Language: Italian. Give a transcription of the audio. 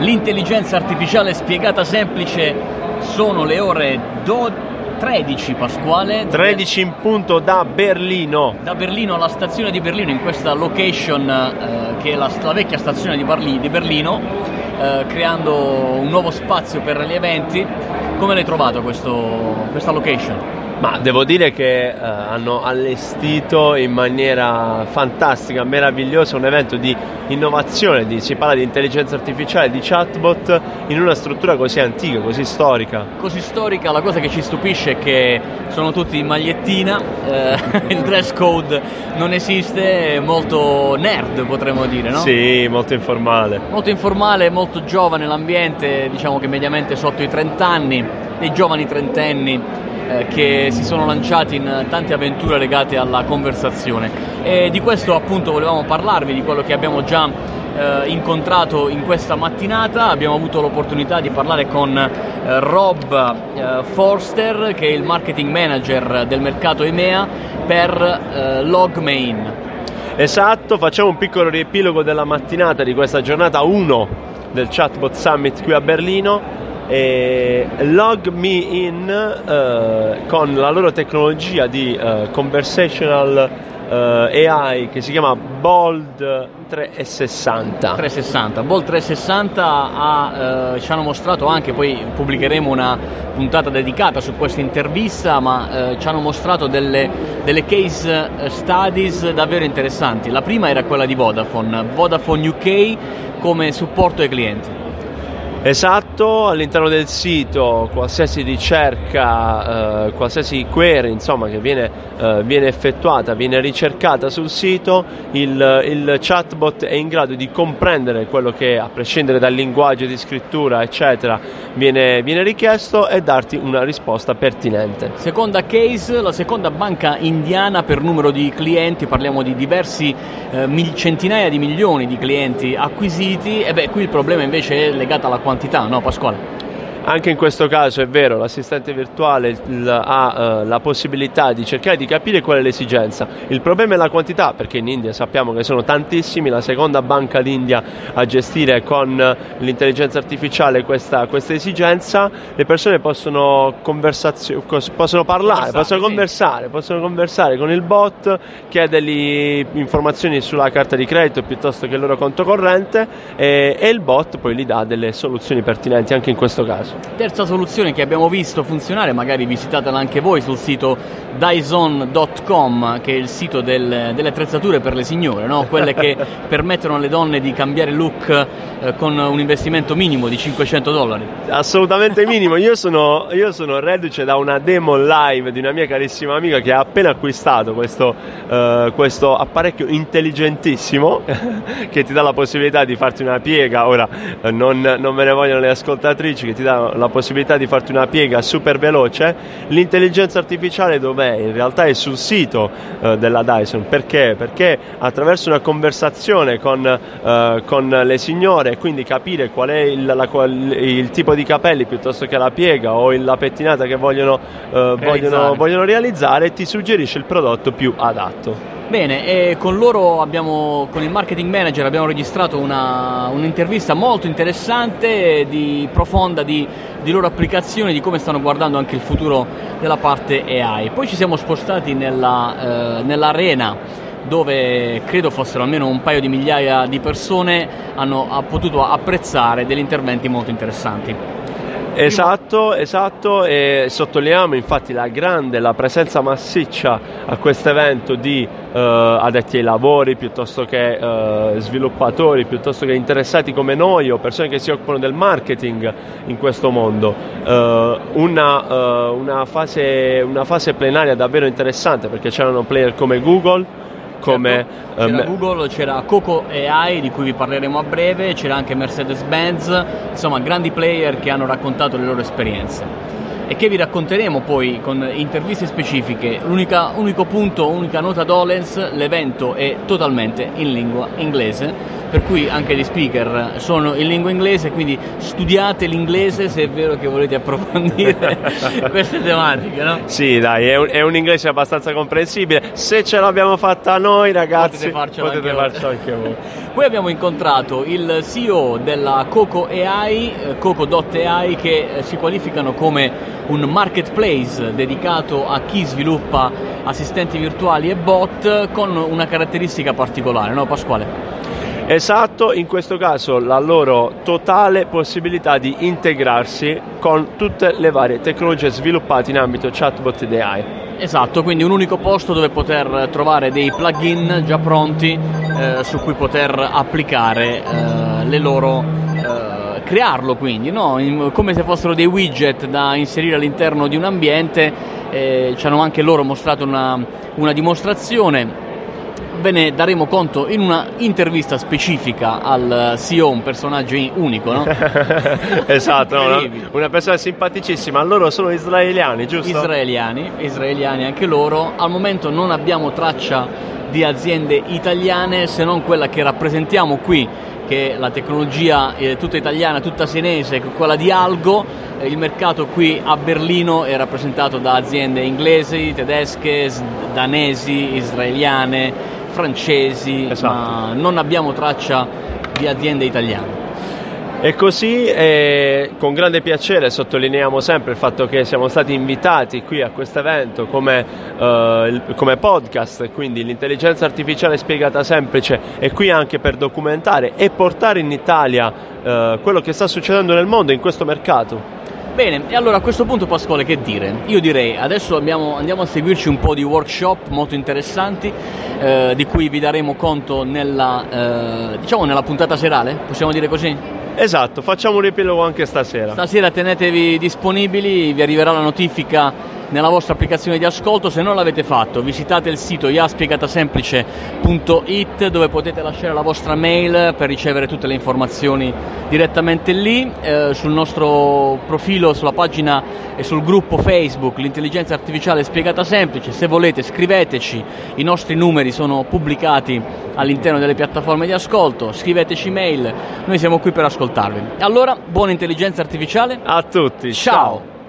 L'intelligenza artificiale spiegata semplice sono le ore 12 13 Pasquale. 13 in punto da Berlino. Da Berlino alla stazione di Berlino in questa location eh, che è la, la, vecchia stazione di, Barli, di Berlino eh, creando un nuovo spazio per gli eventi. Come l'hai trovato questo, questa location? Ma devo dire che eh, hanno allestito in maniera fantastica, meravigliosa un evento di innovazione, di, si parla di intelligenza artificiale, di chatbot in una struttura così antica, così storica. Così storica, la cosa che ci stupisce è che sono tutti in magliettina, eh, il dress code non esiste, è molto nerd potremmo dire, no? Sì, molto informale. Molto informale, molto giovane l'ambiente, diciamo che mediamente sotto i 30 anni, dei giovani trentenni eh, che si sono lanciati in tante avventure legate alla conversazione. E di questo appunto volevamo parlarvi, di quello che abbiamo già eh, incontrato in questa mattinata, abbiamo avuto l'opportunità di parlare con eh, Rob eh, Forster che è il marketing manager del mercato EMEA per eh, Logmain. Esatto, facciamo un piccolo riepilogo della mattinata di questa giornata 1 del Chatbot Summit qui a Berlino e Log Me In uh, con la loro tecnologia di uh, conversational uh, eh, AI che si chiama Bold 360. 360. Bold 360 ha, ci hanno mostrato anche, poi pubblicheremo una puntata dedicata su questa intervista, ma ci hanno mostrato delle, delle case studies davvero interessanti. La prima era quella di Vodafone, Vodafone UK come supporto ai clienti. Esatto, all'interno del sito qualsiasi ricerca, eh, qualsiasi query insomma, che viene, eh, viene, effettuata, viene ricercata sul sito, il, il, chatbot è in grado di comprendere quello che a prescindere dal linguaggio di scrittura eccetera viene, viene richiesto e darti una risposta pertinente. Seconda case, la seconda banca indiana per numero di clienti, parliamo di diversi eh, centinaia di milioni di clienti acquisiti e beh qui il problema invece è legato alla quantità quantità, no Pasquale? Anche in questo caso è vero, l'assistente virtuale ha uh, la possibilità di cercare di capire qual è l'esigenza. Il problema è la quantità, perché in India sappiamo che sono tantissimi, la seconda banca d'India a gestire con l'intelligenza artificiale questa, questa esigenza. Le persone possono, possono parlare, possono conversare, possono conversare con il bot, chiedergli informazioni sulla carta di credito piuttosto che il loro conto corrente e, e il bot poi gli dà delle soluzioni pertinenti anche in questo caso. Terza soluzione che abbiamo visto funzionare, magari visitatela anche voi sul sito Dyson.com, che è il sito del, delle attrezzature per le signore, no? quelle che permettono alle donne di cambiare look eh, con un investimento minimo di 500 dollari. Assolutamente minimo, io sono, io sono reduce da una demo live di una mia carissima amica che ha appena acquistato questo, uh, questo apparecchio intelligentissimo che ti dà la possibilità di farti una piega, ora uh, non, non me ne vogliono le ascoltatrici, che ti dà la possibilità di farti una piega super veloce, l'intelligenza artificiale dov'è? In realtà è sul sito uh, della Dyson, perché? Perché attraverso una conversazione con, uh, con le signore, quindi capire qual è il, la, il, tipo di capelli piuttosto che la piega o la pettinata che vogliono, uh, vogliono, vogliono realizzare, ti suggerisce il prodotto più adatto. Bene, con loro abbiamo, con il marketing manager abbiamo registrato una, un'intervista molto interessante, di, profonda di, di, loro applicazioni, di come stanno guardando anche il futuro della parte AI. Poi ci siamo spostati nella, eh, nell'arena dove credo fossero almeno un paio di migliaia di persone hanno potuto apprezzare degli interventi molto interessanti. Esatto, esatto, e sottolineiamo infatti la grande, la presenza massiccia a questo evento di uh, addetti ai lavori piuttosto che uh, sviluppatori, piuttosto che interessati come noi o persone che si occupano del marketing in questo mondo. Uh, una, una, fase, una fase plenaria davvero interessante perché c'erano player come Google, come certo. c'era um, Google, c'era Coco AI di cui vi parleremo a breve, c'era anche Mercedes-Benz, insomma grandi player che hanno raccontato le loro esperienze. E che vi racconteremo poi con interviste specifiche. L'unico punto, unica nota dolens, l'evento è totalmente in lingua inglese, per cui anche gli speaker sono in lingua inglese, quindi studiate l'inglese se è vero che volete approfondire queste tematiche. No? Sì, dai, è un, è un, inglese abbastanza comprensibile. Se ce l'abbiamo fatta noi, ragazzi, potete farcela potete anche, anche voi. Poi abbiamo incontrato il CEO della Coco AI, eh, Coco.ai, che eh, si qualificano come un marketplace dedicato a chi sviluppa assistenti virtuali e bot con una caratteristica particolare, no Pasquale? Esatto, in questo caso la loro totale possibilità di integrarsi con tutte le varie tecnologie sviluppate in ambito chatbot ed AI. Esatto, quindi un unico posto dove poter trovare dei plugin già pronti eh, su cui poter applicare eh, le loro crearlo quindi, no? In, come se fossero dei widget da inserire all'interno di un ambiente, eh, ci hanno anche loro mostrato una, una dimostrazione ve ne daremo conto in una intervista specifica al CEO, un personaggio unico, no? esatto, no, una persona simpaticissima. Loro sono israeliani, giusto? Israeliani, israeliani anche loro. Al momento non abbiamo traccia di aziende italiane se non quella che rappresentiamo qui che la tecnologia è tutta italiana, tutta senese, quella di Algo, il mercato qui a Berlino è rappresentato da aziende inglesi, tedesche, danesi, israeliane, francesi, esatto. ma non abbiamo traccia di aziende italiane. E così eh, con grande piacere sottolineiamo sempre il fatto che siamo stati invitati qui a questo evento come, eh, come podcast, quindi l'intelligenza artificiale spiegata semplice è qui anche per documentare e portare in Italia eh, quello che sta succedendo nel mondo in questo mercato. Bene, e allora a questo punto Pasquale che dire? Io direi adesso abbiamo, andiamo a seguirci un po' di workshop molto interessanti eh, di cui vi daremo conto nella, eh, diciamo nella puntata serale, possiamo dire così? Esatto, facciamo un riepilogo anche stasera. Stasera tenetevi disponibili, vi arriverà la notifica nella vostra applicazione di ascolto. Se non l'avete fatto, visitate il sito iaspiegatasemplice.it dove potete lasciare la vostra mail per ricevere tutte le informazioni direttamente lì. Eh, sul nostro profilo, sulla pagina e sul gruppo Facebook L'intelligenza artificiale spiegata semplice. Se volete scriveteci, i nostri numeri sono pubblicati all'interno delle piattaforme di ascolto. Scriveteci mail, noi siamo qui per ascoltarvi. Allora, buona intelligenza artificiale. A tutti. Ciao. Ciao.